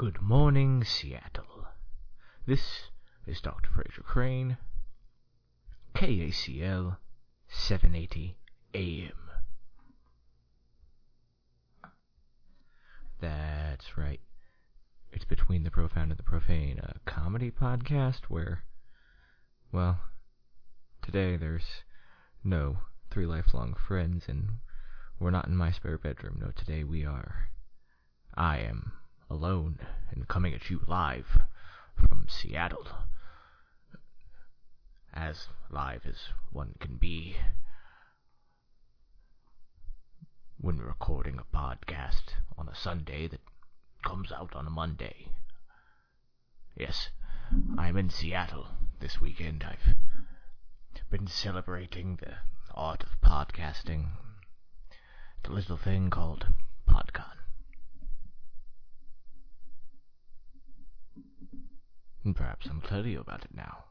Good morning, Seattle. This is Dr. Frasier Crane, KACL 780 AM. That's right. It's Between the Profound and the Profane, a comedy podcast where, well, today there's no three lifelong friends and we're not in my spare bedroom. No, today we are. I am alone and coming at you live from Seattle. As live as one can be when recording a podcast on a Sunday that comes out on a Monday. Yes, I'm in Seattle this weekend. I've been celebrating the art of podcasting. The little thing called PodCon. And perhaps I'll tell you about it now.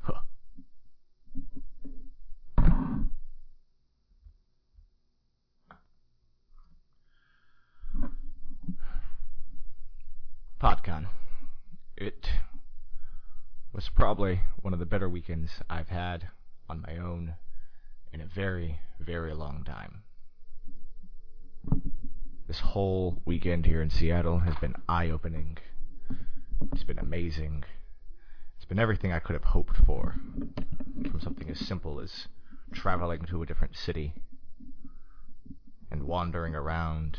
Huh. PodCon. It was probably one of the better weekends I've had on my own in a very, very long time. This whole weekend here in Seattle has been eye opening. It's been amazing. It's been everything I could have hoped for. From something as simple as traveling to a different city and wandering around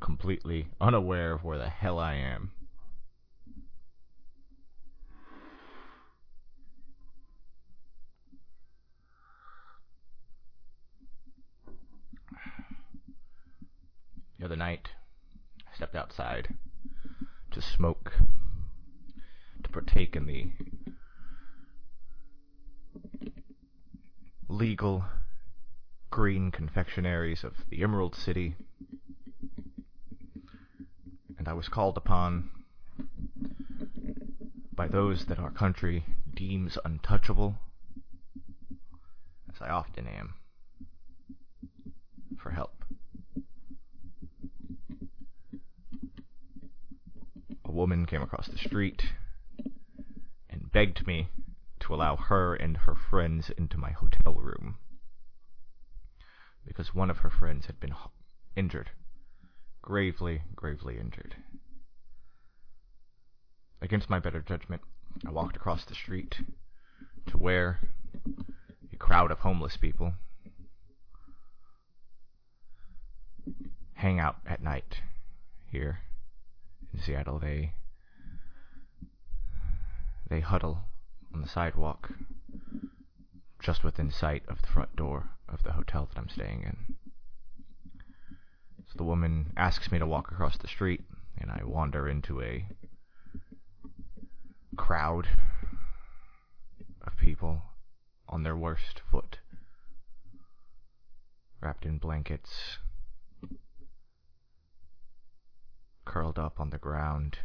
completely unaware of where the hell I am. The other night, I stepped outside to smoke, partake in the legal green confectionaries of the Emerald City, and I was called upon by those that our country deems untouchable, as I often am, for help. A woman came across the street begged me to allow her and her friends into my hotel room because one of her friends had been injured. Gravely, gravely injured. Against my better judgment, I walked across the street to where a crowd of homeless people hang out at night here in Seattle. They they huddle on the sidewalk just within sight of the front door of the hotel that I'm staying in. So the woman asks me to walk across the street, and I wander into a crowd of people on their worst foot, wrapped in blankets, curled up on the ground,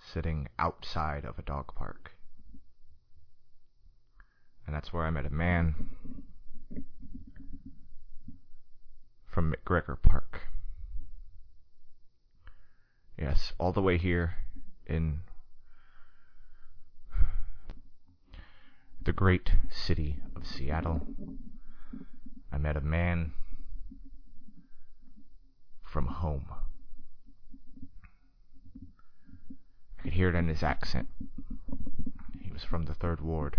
sitting outside of a dog park. And that's where I met a man from McGregor Park. Yes, all the way here in the great city of Seattle. I met a man from home. I could hear it in his accent. He was from the third ward.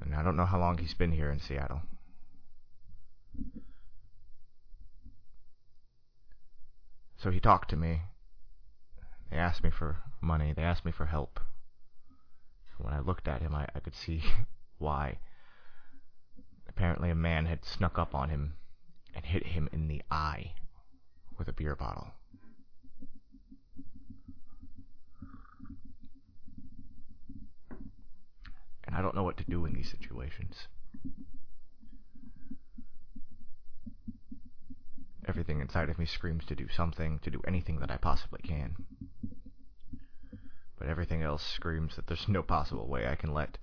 And I don't know how long he's been here in Seattle. So he talked to me. They asked me for money. They asked me for help. When I looked at him, I, I could see why. Apparently, a man had snuck up on him and hit him in the eye with a beer bottle. I don't know what to do in these situations. Everything inside of me screams to do something, to do anything that I possibly can. But everything else screams that there's no possible way I can let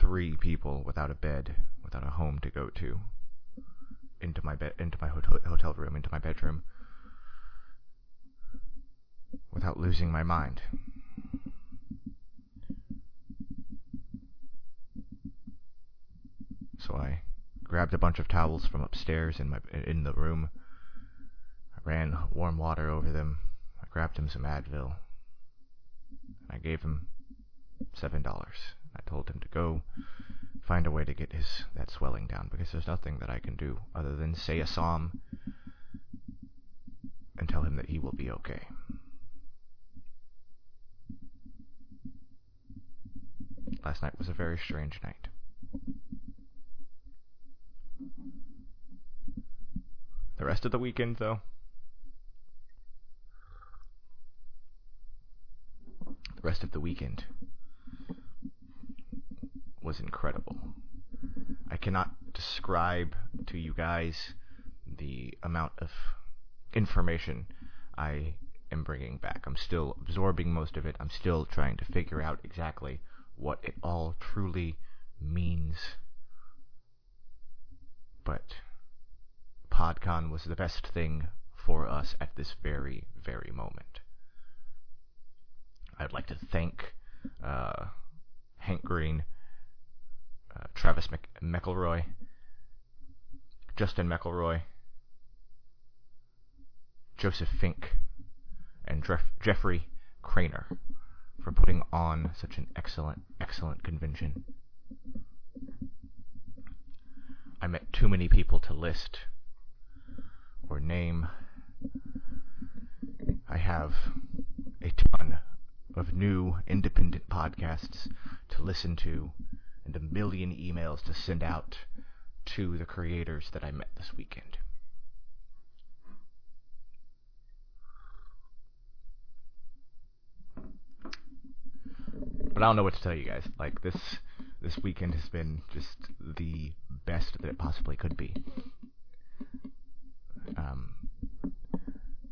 three people without a bed, without a home to go to, into my bed, into my hotel, hotel room, into my bedroom, without losing my mind. So I grabbed a bunch of towels from upstairs in my in the room. I ran warm water over them. I grabbed him some Advil. I gave him seven dollars. I told him to go find a way to get his that swelling down because there's nothing that I can do other than say a psalm and tell him that he will be okay. Last night was a very strange night. Rest of the weekend, though, the rest of the weekend was incredible. I cannot describe to you guys the amount of information I am bringing back. I'm still absorbing most of it. I'm still trying to figure out exactly what it all truly means. But PodCon was the best thing for us at this very, very moment. I'd like to thank uh, Hank Green, uh, Travis Mc- McElroy, Justin McElroy, Joseph Fink, and Jeff- Jeffrey Cranor for putting on such an excellent, excellent convention. I met too many people to list or name. I have a ton of new independent podcasts to listen to and a million emails to send out to the creators that I met this weekend. But I don't know what to tell you guys. Like this this weekend has been just the best that it possibly could be. Um,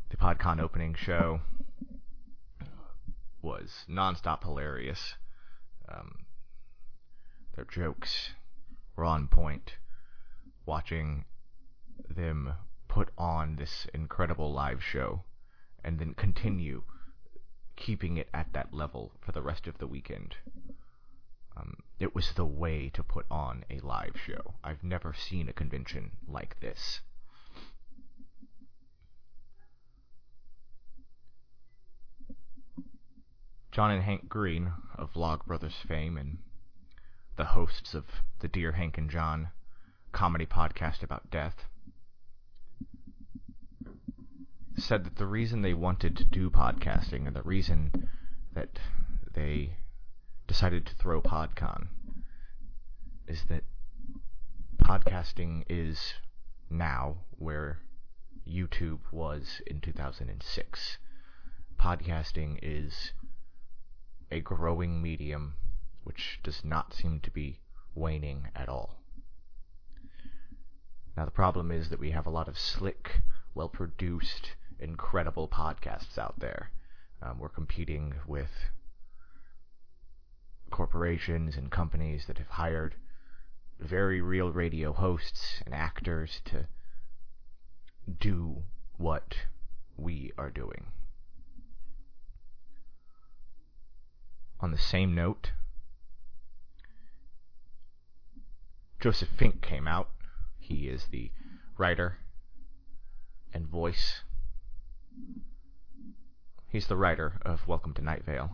the PodCon opening show was nonstop hilarious. Um, their jokes were on point. Watching them put on this incredible live show and then continue keeping it at that level for the rest of the weekend. Um, it was the way to put on a live show. I've never seen a convention like this. John and Hank Green of Vlogbrothers fame and the hosts of the Dear Hank and John comedy podcast about death said that the reason they wanted to do podcasting and the reason that they decided to throw PodCon is that podcasting is now where YouTube was in 2006. Podcasting is a growing medium which does not seem to be waning at all. Now, the problem is that we have a lot of slick, well produced, incredible podcasts out there. Um, we're competing with corporations and companies that have hired very real radio hosts and actors to do what we are doing. On the same note, Joseph Fink came out. He is the writer and voice He's the writer of Welcome to Night Vale.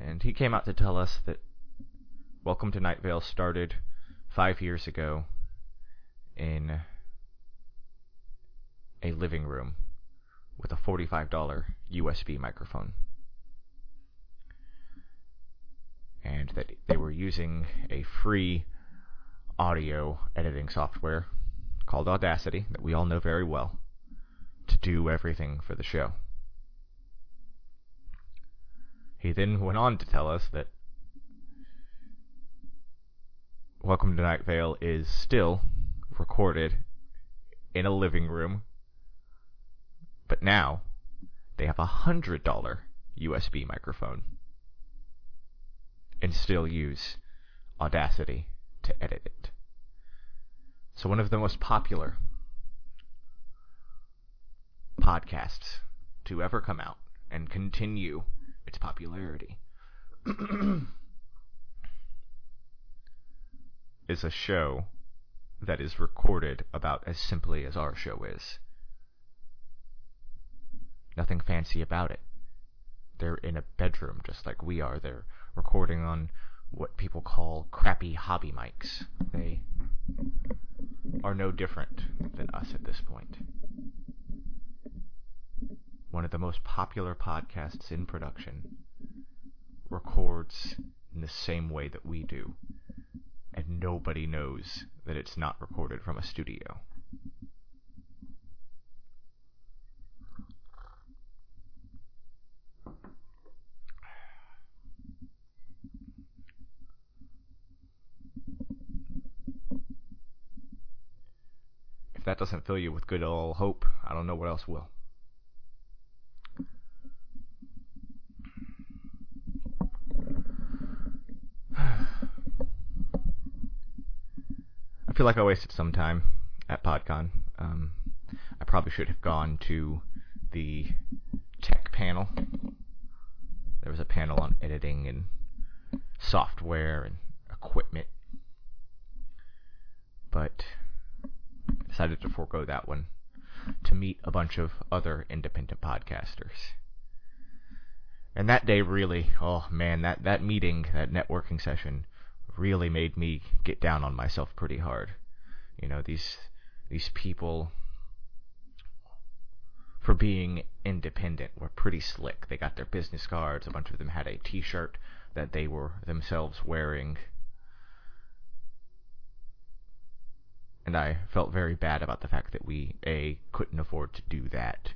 And he came out to tell us that Welcome to Night Vale started five years ago in a living room with a $45 USB microphone. And that they were using a free audio editing software called Audacity that we all know very well to do everything for the show. He then went on to tell us that Welcome to Night Vale is still recorded in a living room, but now they have a hundred dollar USB microphone and still use Audacity to edit it. So, one of the most popular podcasts to ever come out and continue its popularity is a show that is recorded about as simply as our show is. Nothing fancy about it. They're in a bedroom just like we are. They're recording on what people call crappy hobby mics. They are no different than us at this point. One of the most popular podcasts in production records in the same way that we do, and nobody knows that it's not recorded from a studio. That doesn't fill you with good old hope, I don't know what else will. I feel like I wasted some time at PodCon. Um, I probably should have gone to the tech panel. There was a panel on editing and software and equipment. But decided to forego that one to meet a bunch of other independent podcasters. And that day really, oh man, that, that meeting, that networking session really made me get down on myself pretty hard. You know, these these people for being independent were pretty slick. They got their business cards, a bunch of them had a t-shirt that they were themselves wearing and I felt very bad about the fact that we a couldn't afford to do that,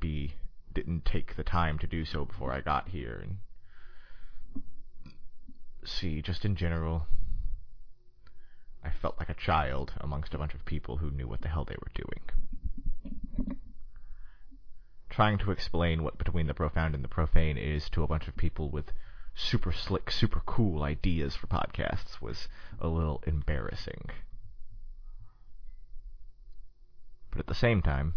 b didn't take the time to do so before I got here, and c just in general, I felt like a child amongst a bunch of people who knew what the hell they were doing. Trying to explain what Between the Profound and the Profane is to a bunch of people with super slick, super cool ideas for podcasts was a little embarrassing. But at the same time,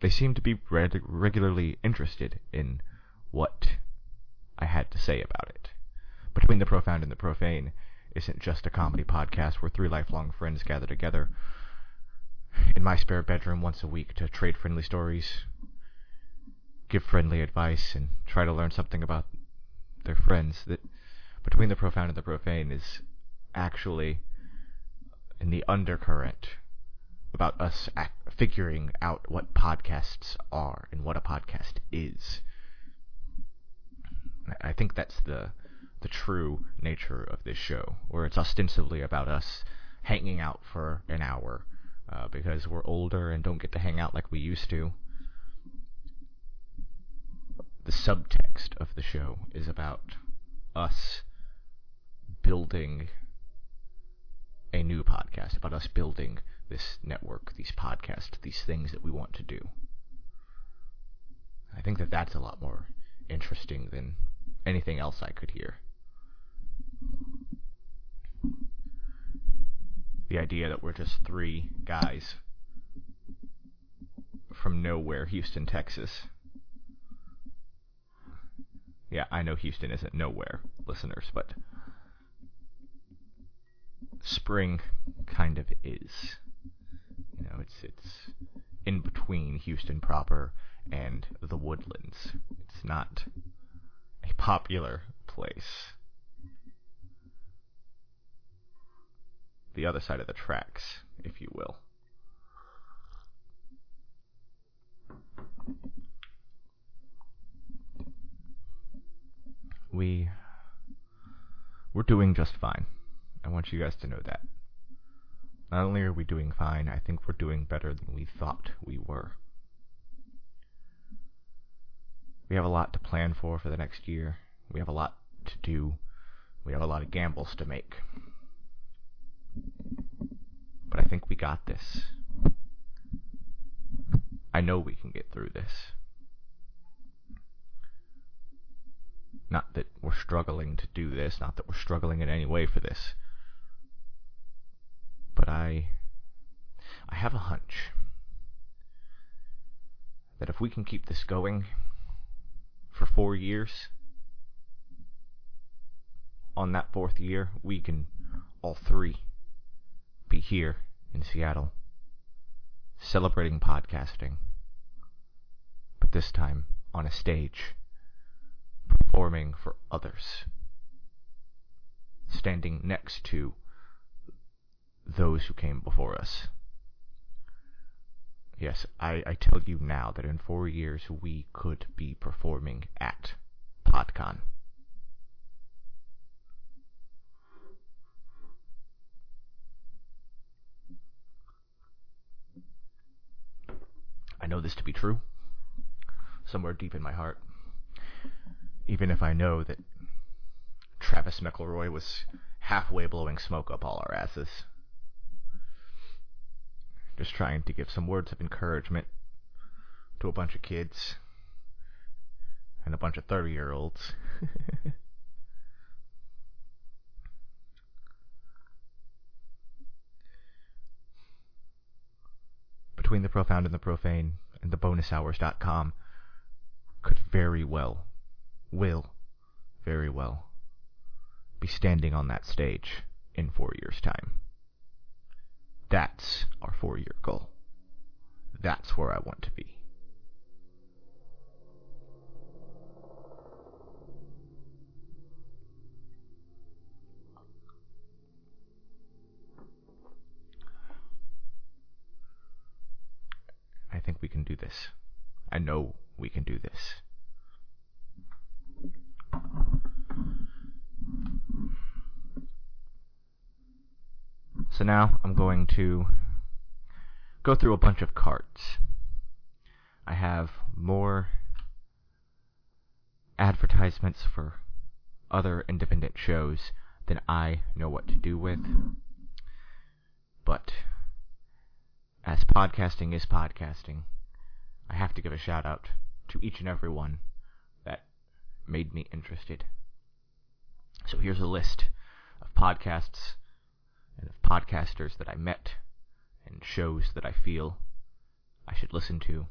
they seemed to be reg- regularly interested in what I had to say about it. Between the Profound and the Profane isn't just a comedy podcast where three lifelong friends gather together in my spare bedroom once a week to trade friendly stories, give friendly advice, and try to learn something about their friends. That Between the Profound and the Profane is actually in the undercurrent about us figuring out what podcasts are and what a podcast is. I think that's the the true nature of this show, where it's ostensibly about us hanging out for an hour uh, because we're older and don't get to hang out like we used to. The subtext of the show is about us building a new podcast, about us building this network, these podcasts, these things that we want to do. I think that that's a lot more interesting than anything else I could hear. The idea that we're just three guys from nowhere, Houston, Texas. Yeah, I know Houston isn't nowhere, listeners, but spring kind of is. You know, it's it's in between Houston proper and the woodlands. It's not a popular place. The other side of the tracks, if you will. We we're doing just fine. I want you guys to know that. Not only are we doing fine, I think we're doing better than we thought we were. We have a lot to plan for for the next year. We have a lot to do. We have a lot of gambles to make. But I think we got this. I know we can get through this. Not that we're struggling to do this, not that we're struggling in any way for this. But I I have a hunch that if we can keep this going for four years, on that fourth year, we can all three be here in Seattle celebrating podcasting, but this time on a stage, performing for others, standing next to those who came before us. Yes, I, I tell you now that in four years we could be performing at PodCon. I know this to be true, somewhere deep in my heart. Even if I know that Travis McElroy was halfway blowing smoke up all our asses. Just trying to give some words of encouragement to a bunch of kids and a bunch of 30 year olds. Between the Profound and the Profane and the bonushours.com could very well, will very well, be standing on that stage in four years' time. That's our four year goal. That's where I want to be. I think we can do this. I know we can do this. Now I'm going to go through a bunch of cards. I have more advertisements for other independent shows than I know what to do with. But as podcasting is podcasting, I have to give a shout out to each and every one that made me interested. So here's a list of podcasts and of podcasters that I met and shows that I feel I should listen to,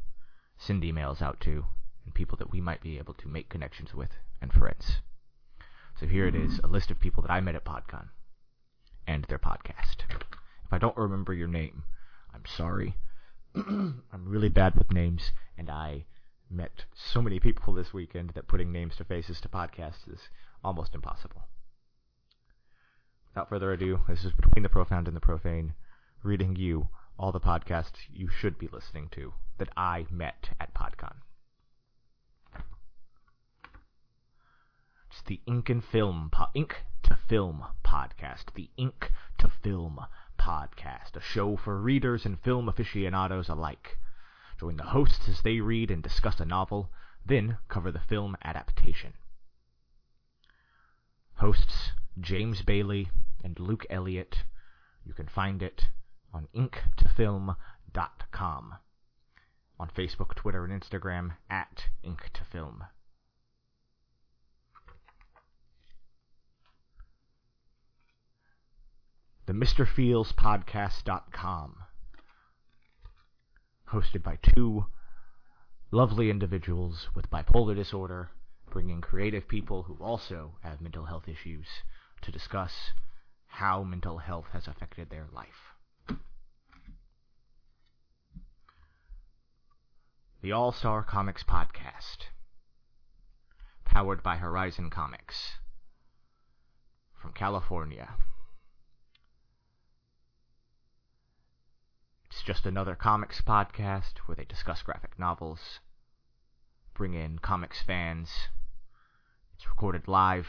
send emails out to, and people that we might be able to make connections with and friends. So here it is, a list of people that I met at PodCon and their podcast. If I don't remember your name, I'm sorry. I'm really bad with names, and I met so many people this weekend that putting names to faces to podcasts is almost impossible. Without further ado, this is Between the Profound and the Profane, reading you all the podcasts you should be listening to that I met at PodCon. It's the Ink and Film po- Ink to Film podcast, the Ink to Film podcast, a show for readers and film aficionados alike. Join the hosts as they read and discuss a novel, then cover the film adaptation. Hosts James Bailey and Luke Elliott. You can find it on inktofilm.com. On Facebook, Twitter, and Instagram at inktofilm. The MrFeelsPodcast.com. Hosted by two lovely individuals with bipolar disorder, bringing creative people who also have mental health issues to discuss how mental health has affected their life. The All Star Comics Podcast, powered by Horizon Comics, from California. It's just another comics podcast where they discuss graphic novels, bring in comics fans. It's recorded live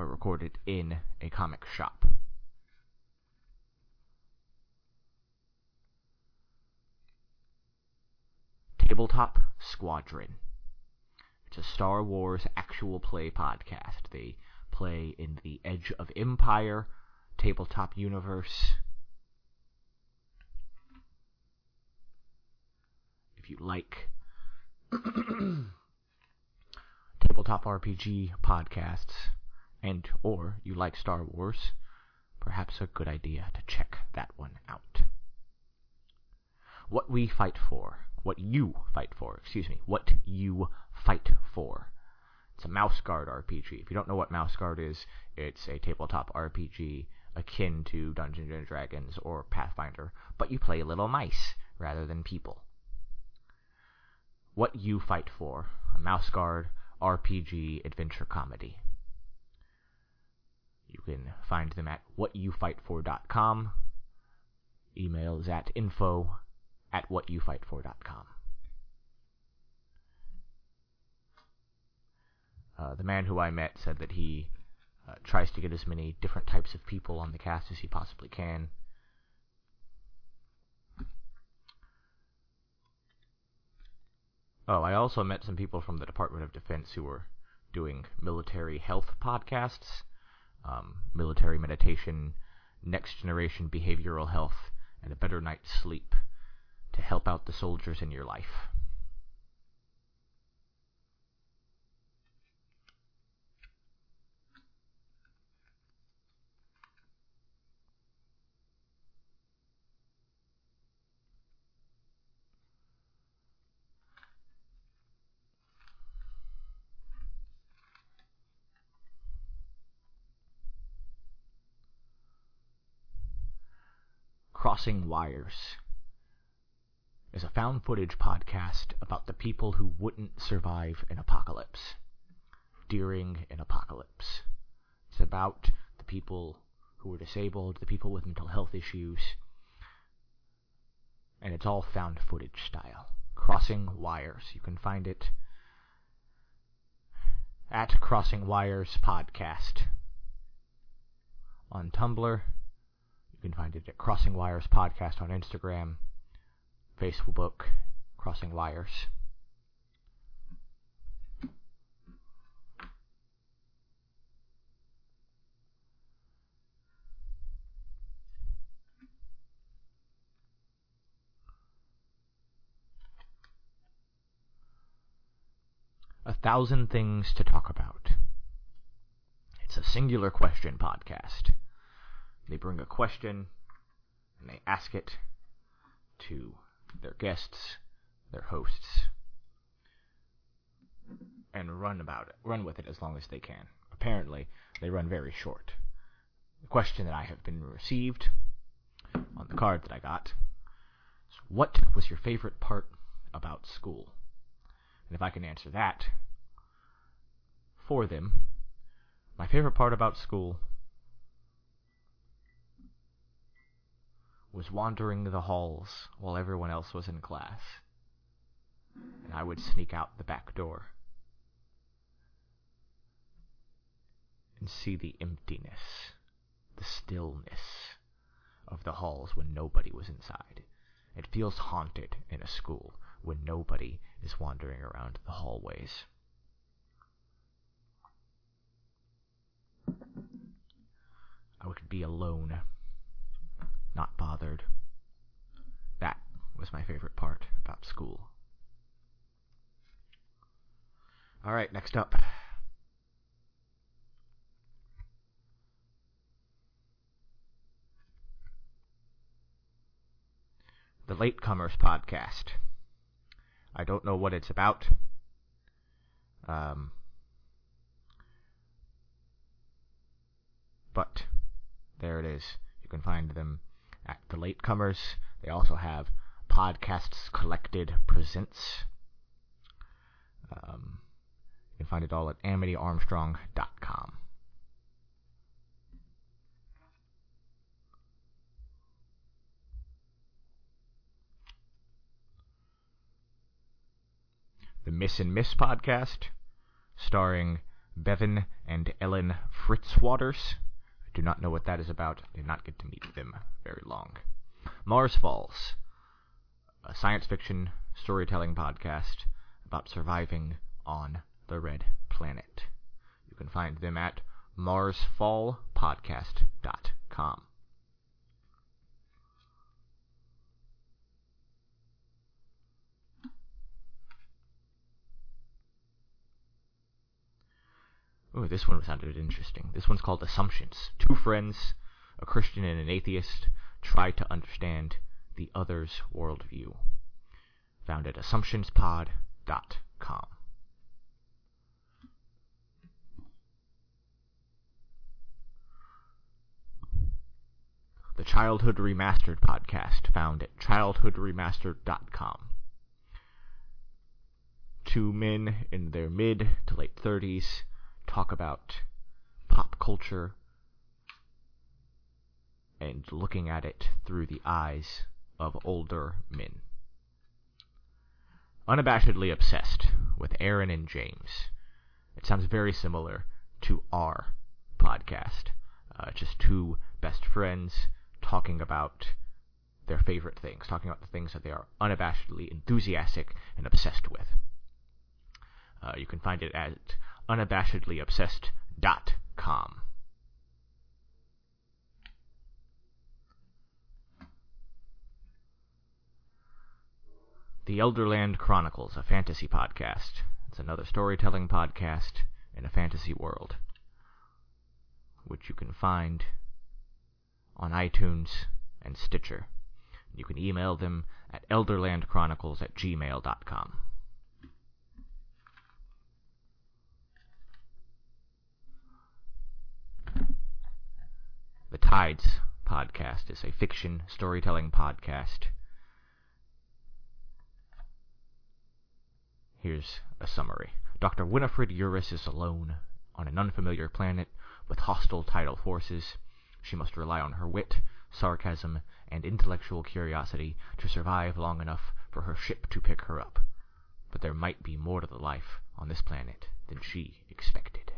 or recorded in a comic shop. Tabletop Squadron. It's a Star Wars actual play podcast. They play in the Edge of Empire tabletop universe. If you like tabletop RPG podcasts, and or you like Star Wars, perhaps a good idea to check that one out. What we fight for, what you fight for, excuse me, what you fight for. It's a mouse guard RPG. If you don't know what mouse guard is, it's a tabletop RPG akin to Dungeons and Dragons or Pathfinder, but you play little mice rather than people. What You Fight For, a mouse guard RPG adventure comedy. You can find them at whatyoufightfor.com. Email is at info at whatyoufightfor.com. Uh, the man who I met said that he uh, tries to get as many different types of people on the cast as he possibly can. Oh, I also met some people from the Department of Defense who were doing military health podcasts, um, military meditation, next generation behavioral health, and a better night's sleep to help out the soldiers in your life. Crossing Wires is a found footage podcast about the people who wouldn't survive an apocalypse during an apocalypse. It's about the people who were disabled, the people with mental health issues, and it's all found footage style. Crossing Wires. You can find it at Crossing Wires Podcast on Tumblr you can find it at Crossing Wires Podcast on Instagram, Facebook, Crossing Wires. A thousand things to talk about. It's a singular question podcast. They bring a question and they ask it to their guests, their hosts, and run about it, run with it as long as they can. Apparently, they run very short. The question that I have been received on the card that I got is what was your favorite part about school? And if I can answer that for them, my favorite part about school was wandering the halls while everyone else was in class. And I would sneak out the back door and see the emptiness, the stillness of the halls when nobody was inside. It feels haunted in a school when nobody is wandering around the hallways. I would be alone not bothered. That was my favorite part about school. Alright, next up. The Latecomers Podcast. I don't know what it's about. Um, but there it is. You can find them at the Latecomers. They also have Podcasts Collected Presents. Um, you can find it all at amityarmstrong.com. The Miss and Miss podcast, starring Bevan and Ellen Fritzwaters. Do not know what that is about. Did not get to meet them very long. Mars Falls, a science fiction storytelling podcast about surviving on the red planet. You can find them at marsfallpodcast.com. Oh, this one sounded interesting. This one's called Assumptions. Two friends a Christian and an atheist try to understand the other's worldview. Found at AssumptionsPod.com. The Childhood Remastered podcast, found at childhoodremastered.com. Two men in their mid to late 30s talk about pop culture and looking at it through the eyes of older men. Unabashedly obsessed with Aaron and James. It sounds very similar to our podcast. Uh, just two best friends talking about their favorite things, talking about the things that they are unabashedly enthusiastic and obsessed with. Uh, you can find it at unabashedlyobsessed.com. The Elderland Chronicles, a fantasy podcast. It's another storytelling podcast in a fantasy world, which you can find on iTunes and Stitcher. You can email them at elderlandchronicles at gmail.com. Tides podcast is a fiction storytelling podcast. Here's a summary. Dr. Winifred Uris is alone on an unfamiliar planet with hostile tidal forces. She must rely on her wit, sarcasm, and intellectual curiosity to survive long enough for her ship to pick her up. But there might be more to the life on this planet than she expected.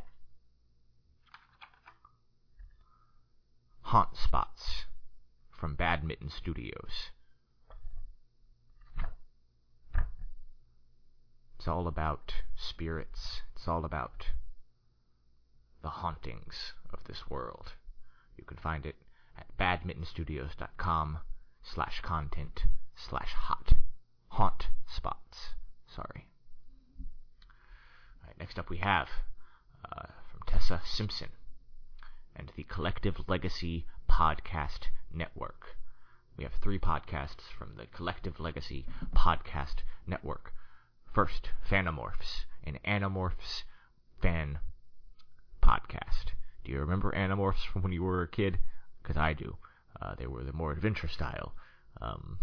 Haunt Spots from Badminton Studios. It's all about spirits. It's all about the hauntings of this world. You can find it at badmintonstudios.com slash content slash hot. Haunt spots. Sorry. Alright, next up we have uh, from Tessa Simpson and the Collective Legacy Podcast Network. We have three podcasts from the Collective Legacy Podcast Network. First, Phanomorphs, an Animorphs fan podcast. Do you remember Animorphs from when you were a kid? Because I do. Uh, they were the more adventure style, um,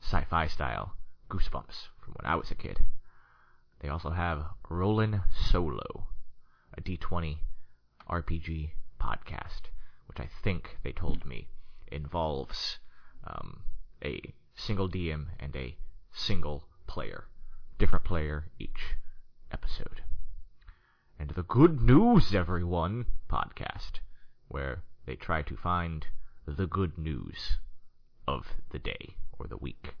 sci-fi style Goosebumps from when I was a kid. They also have Roland Solo, a D20 RPG podcast, which I think they told me involves um, a single DM and a single player, different player each episode. And the Good News Everyone podcast, where they try to find the good news of the day or the week.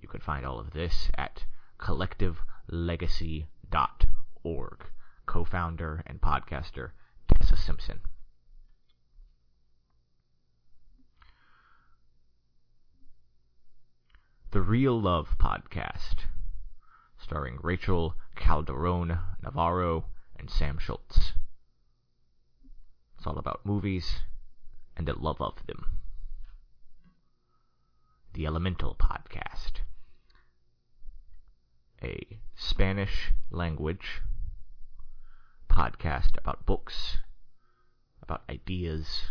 You can find all of this at collectivelegacy.org co-founder and podcaster Tessa Simpson. The Real Love Podcast, starring Rachel Calderon Navarro and Sam Schultz. It's all about movies and the love of them. The Elemental Podcast, a Spanish language podcast about books, about ideas,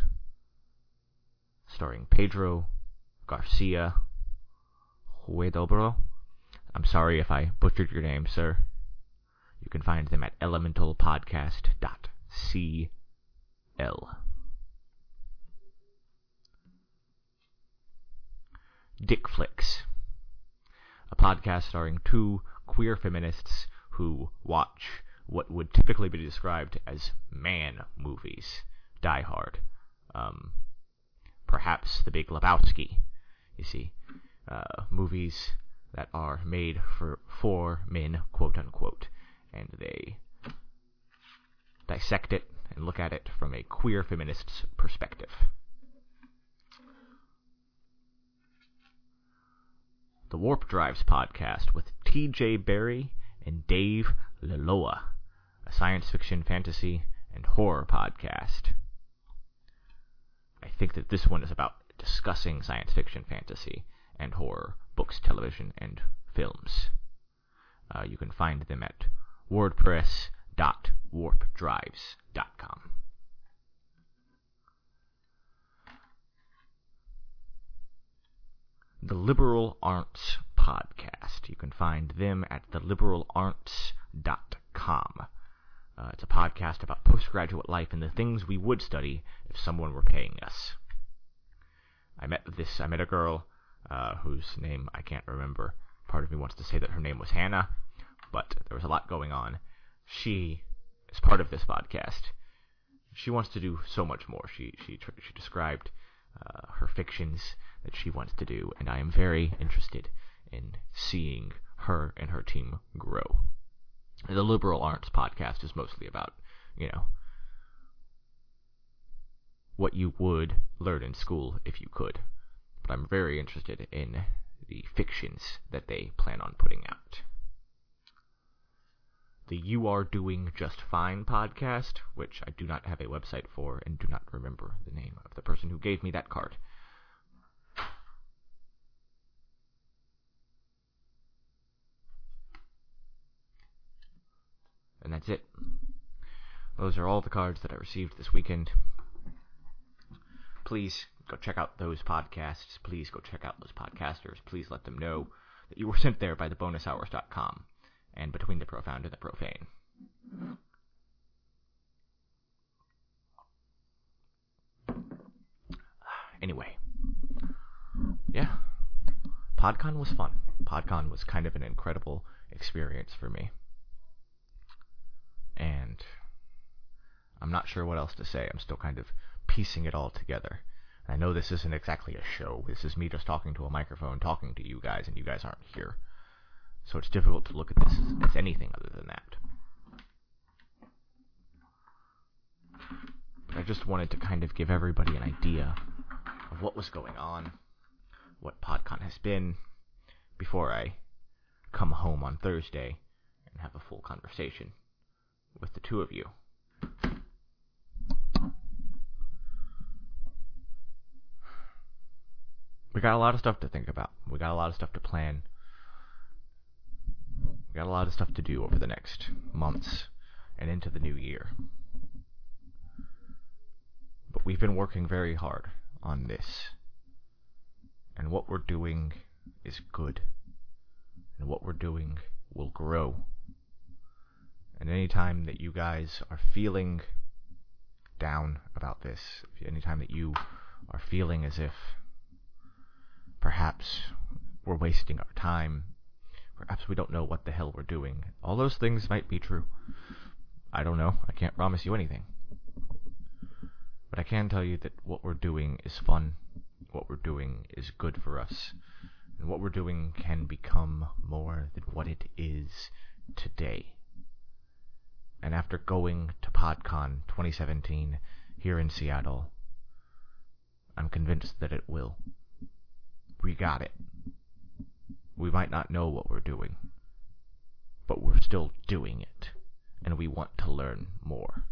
starring Pedro Garcia Huidobro. I'm sorry if I butchered your name, sir. You can find them at elementalpodcast.cl. Dick Flicks, a podcast starring two queer feminists who watch what would typically be described as man movies. Die Hard. Um, perhaps The Big Lebowski. You see, uh, movies that are made for for men, quote unquote, and they dissect it and look at it from a queer feminist's perspective. The Warp Drives podcast with T.J. Barry and Dave a Leloa, a science fiction, fantasy, and horror podcast. I think that this one is about discussing science fiction, fantasy, and horror, books, television, and films. Uh, you can find them at wordpress.warpdrives.com. The Liberal Arts Podcast. You can find them at theliberalarts.com. Uh, it's a podcast about postgraduate life and the things we would study if someone were paying us. I met this. I met a girl uh, whose name I can't remember. Part of me wants to say that her name was Hannah, but there was a lot going on. She is part of this podcast. She wants to do so much more. She she she described uh, her fictions that she wants to do, and I am very interested in seeing her and her team grow the liberal arts podcast is mostly about, you know, what you would learn in school if you could. But I'm very interested in the fictions that they plan on putting out. The You Are Doing Just Fine podcast, which I do not have a website for and do not remember the name of the person who gave me that card. And that's it. Those are all the cards that I received this weekend. Please go check out those podcasts. Please go check out those podcasters. Please let them know that you were sent there by thebonushours.com and between the profound and the profane. Anyway, yeah, PodCon was fun. PodCon was kind of an incredible experience for me and I'm not sure what else to say. I'm still kind of piecing it all together. I know this isn't exactly a show. This is me just talking to a microphone, talking to you guys, and you guys aren't here. So it's difficult to look at this as, as anything other than that. But I just wanted to kind of give everybody an idea of what was going on, what PodCon has been, before I come home on Thursday and have a full conversation with the two of you. We got a lot of stuff to think about. We got a lot of stuff to plan. We got a lot of stuff to do over the next months and into the new year. But we've been working very hard on this. And what we're doing is good. And what we're doing will grow and anytime that you guys are feeling down about this, anytime that you are feeling as if perhaps we're wasting our time, perhaps we don't know what the hell we're doing, all those things might be true. I don't know. I can't promise you anything. But I can tell you that what we're doing is fun. What we're doing is good for us. And what we're doing can become more than what it is today. And after going to PodCon 2017 here in Seattle, I'm convinced that it will. We got it. We might not know what we're doing, but we're still doing it, and we want to learn more.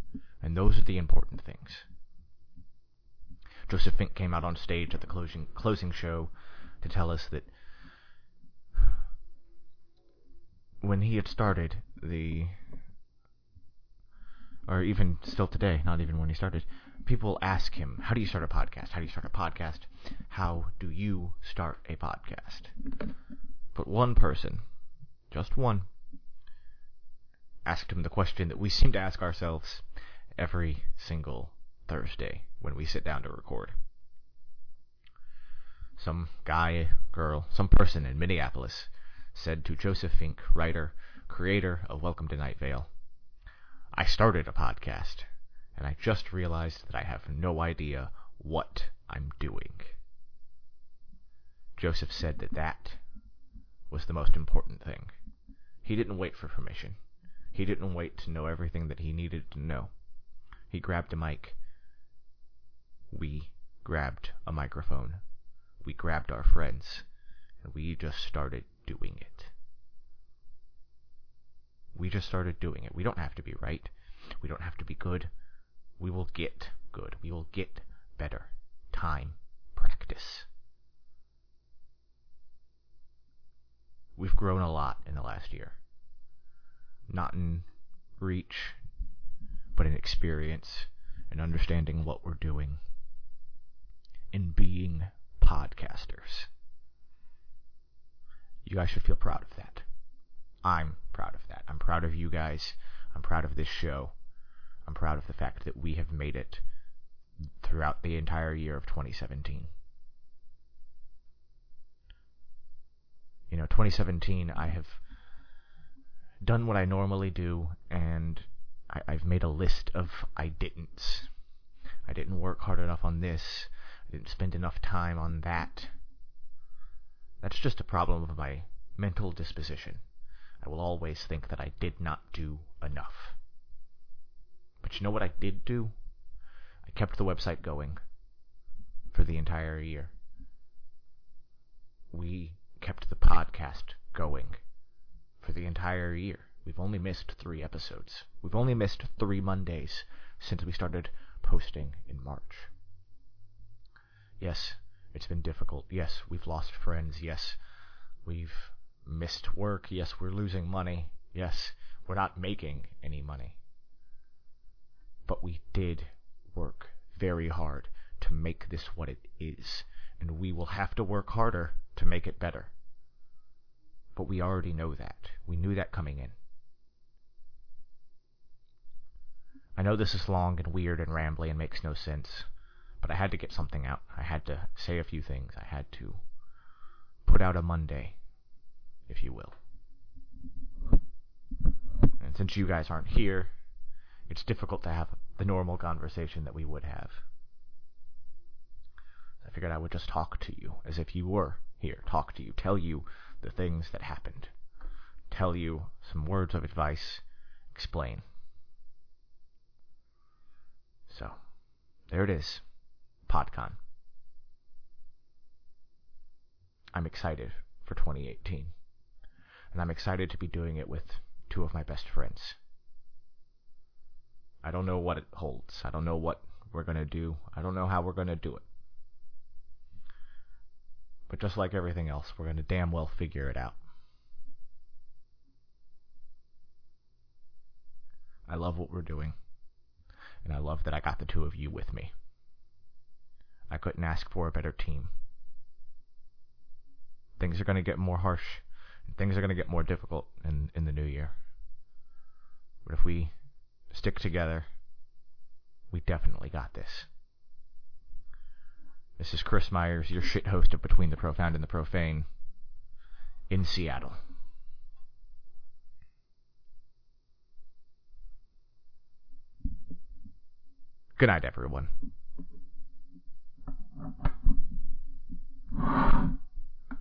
And those are the important things. Joseph Fink came out on stage at the closing closing show to tell us that when he had started the or even still today, not even when he started, people ask him, How do you start a podcast? How do you start a podcast? How do you start a podcast? But one person, just one, asked him the question that we seem to ask ourselves every single Thursday when we sit down to record. Some guy, girl, some person in Minneapolis said to Joseph Fink, writer, creator of Welcome to Night Vale, I started a podcast, and I just realized that I have no idea what I'm doing. Joseph said that that was the most important thing. He didn't wait for permission. He didn't wait to know everything that he needed to know. He grabbed a mic. We grabbed a microphone. We grabbed our friends. And we just started doing it. We just started doing it. We don't have to be right. We don't have to be good. We will get good. We will get better. time, practice. We've grown a lot in the last year. Not in reach, but in experience and understanding what we're doing, in being podcasters. You guys should feel proud of that. I'm proud of that. I'm proud of you guys. I'm proud of this show. I'm proud of the fact that we have made it throughout the entire year of 2017. You know, 2017, I have done what I normally do, and I, have made a list of I didn'ts. I didn't work hard enough on this. I didn't spend enough time on that. That's just a problem of my mental disposition. I will always think that I did not do enough. But you know what I did do? I kept the website going for the entire year. We kept the podcast going for the entire year. We've only missed three episodes. We've only missed three Mondays since we started posting in March. Yes, it's been difficult. Yes, we've lost friends. Yes, we've missed work. Yes, we're losing money. Yes, we're not making any money. But we did work very hard to make this what it is, and we will have to work harder to make it better. But we already know that. We knew that coming in. I know this is long and weird and rambly and makes no sense, but I had to get something out. I had to say a few things. I had to put out a Monday, if you will. And since you guys aren't here, it's difficult to have the normal conversation that we would have. I figured I would just talk to you as if you were here, talk to you, tell you the things that happened, tell you some words of advice, explain. So, there it is. PodCon. I'm excited for 2018. And I'm excited to be doing it with two of my best friends. I don't know what it holds. I don't know what we're going to do. I don't know how we're going to do it. But just like everything else, we're going to damn well figure it out. I love what we're doing and I love that I got the two of you with me. I couldn't ask for a better team. Things are going to get more harsh, things are going to get more difficult in, in the new year. But if we stick together, we definitely got this. This is Chris Myers, your shit host of Between the Profound and the Profane in Seattle. Good night, everyone.